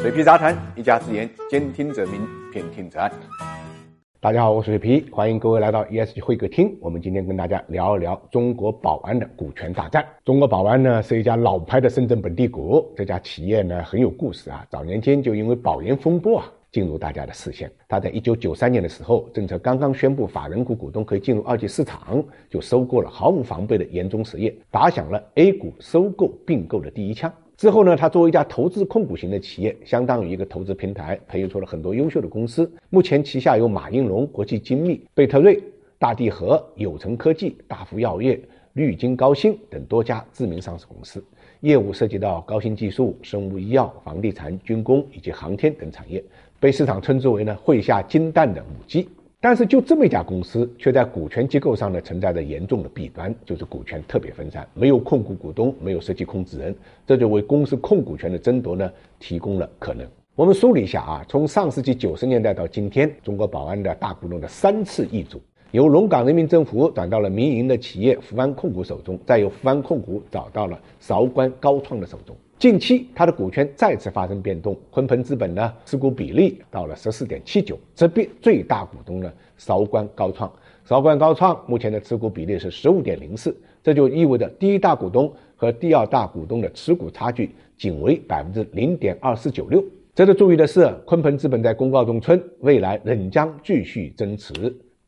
水皮杂谈，一家之言，兼听则明，偏听则暗。大家好，我是水皮，欢迎各位来到 ESG 会客厅。我们今天跟大家聊一聊中国宝安的股权大战。中国宝安呢是一家老牌的深圳本地股，这家企业呢很有故事啊。早年间就因为保研风波啊进入大家的视线。他在一九九三年的时候，政策刚刚宣布法人股股东可以进入二级市场，就收购了毫无防备的延中实业，打响了 A 股收购并购的第一枪。之后呢，他作为一家投资控股型的企业，相当于一个投资平台，培育出了很多优秀的公司。目前旗下有马应龙、国际精密、贝特瑞、大地核、友成科技、大福药业、绿金高新等多家知名上市公司，业务涉及到高新技术、生物医药、房地产、军工以及航天等产业，被市场称之为呢“会下金蛋”的母鸡。但是，就这么一家公司，却在股权结构上呢存在着严重的弊端，就是股权特别分散，没有控股股东，没有实际控制人，这就为公司控股权的争夺呢提供了可能。我们梳理一下啊，从上世纪九十年代到今天，中国保安的大股东的三次易主，由龙岗人民政府转到了民营的企业福安控股手中，再由福安控股找到了韶关高创的手中。近期，它的股权再次发生变动，鲲鹏资本呢持股比例到了十四点七九，直逼最大股东呢韶关高创。韶关高创目前的持股比例是十五点零四，这就意味着第一大股东和第二大股东的持股差距仅为百分之零点二四九六。值得注意的是，鲲鹏资本在公告中称，未来仍将继续增持，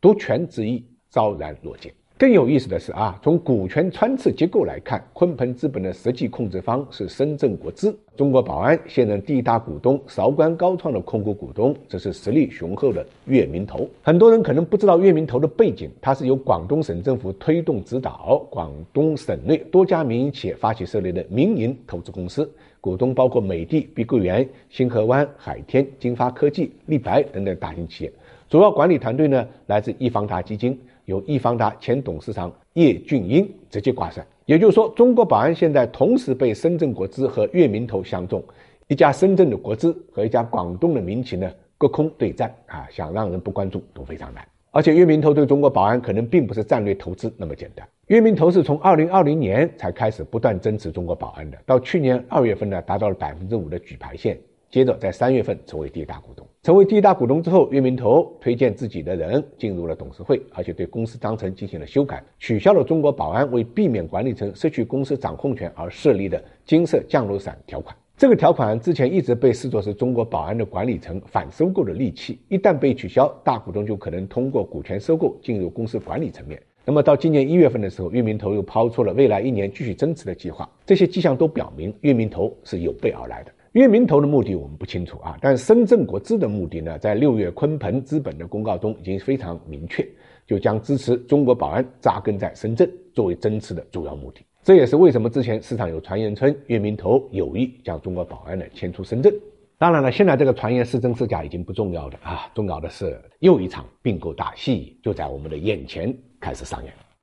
独权之意昭然若揭。更有意思的是啊，从股权穿刺结构来看，鲲鹏资本的实际控制方是深圳国资，中国宝安现任第一大股东韶关高创的控股股东则是实力雄厚的粤明投。很多人可能不知道粤明投的背景，它是由广东省政府推动指导，广东省内多家民营企业发起设立的民营投资公司，股东包括美的、碧桂园、星河湾、海天、金发科技、立白等等大型企业，主要管理团队呢来自易方达基金。由易方达前董事长叶俊英直接挂帅，也就是说，中国宝安现在同时被深圳国资和粤明投相中，一家深圳的国资和一家广东的民企呢隔空对战啊，想让人不关注都非常难。而且粤明投对中国宝安可能并不是战略投资那么简单，粤明投是从二零二零年才开始不断增持中国宝安的，到去年二月份呢达到了百分之五的举牌线。接着在三月份成为第一大股东，成为第一大股东之后，岳明投推荐自己的人进入了董事会，而且对公司章程进行了修改，取消了中国保安为避免管理层失去公司掌控权而设立的金色降落伞条款。这个条款之前一直被视作是中国保安的管理层反收购的利器，一旦被取消，大股东就可能通过股权收购进入公司管理层面。那么到今年一月份的时候，粤明投又抛出了未来一年继续增持的计划，这些迹象都表明粤明投是有备而来的。粤明投的目的我们不清楚啊，但深圳国资的目的呢，在六月鲲鹏资本的公告中已经非常明确，就将支持中国宝安扎根在深圳作为增持的主要目的。这也是为什么之前市场有传言称粤明投有意将中国宝安呢迁出深圳。当然了，现在这个传言是真是假已经不重要了啊，重要的是又一场并购大戏就在我们的眼前开始上演。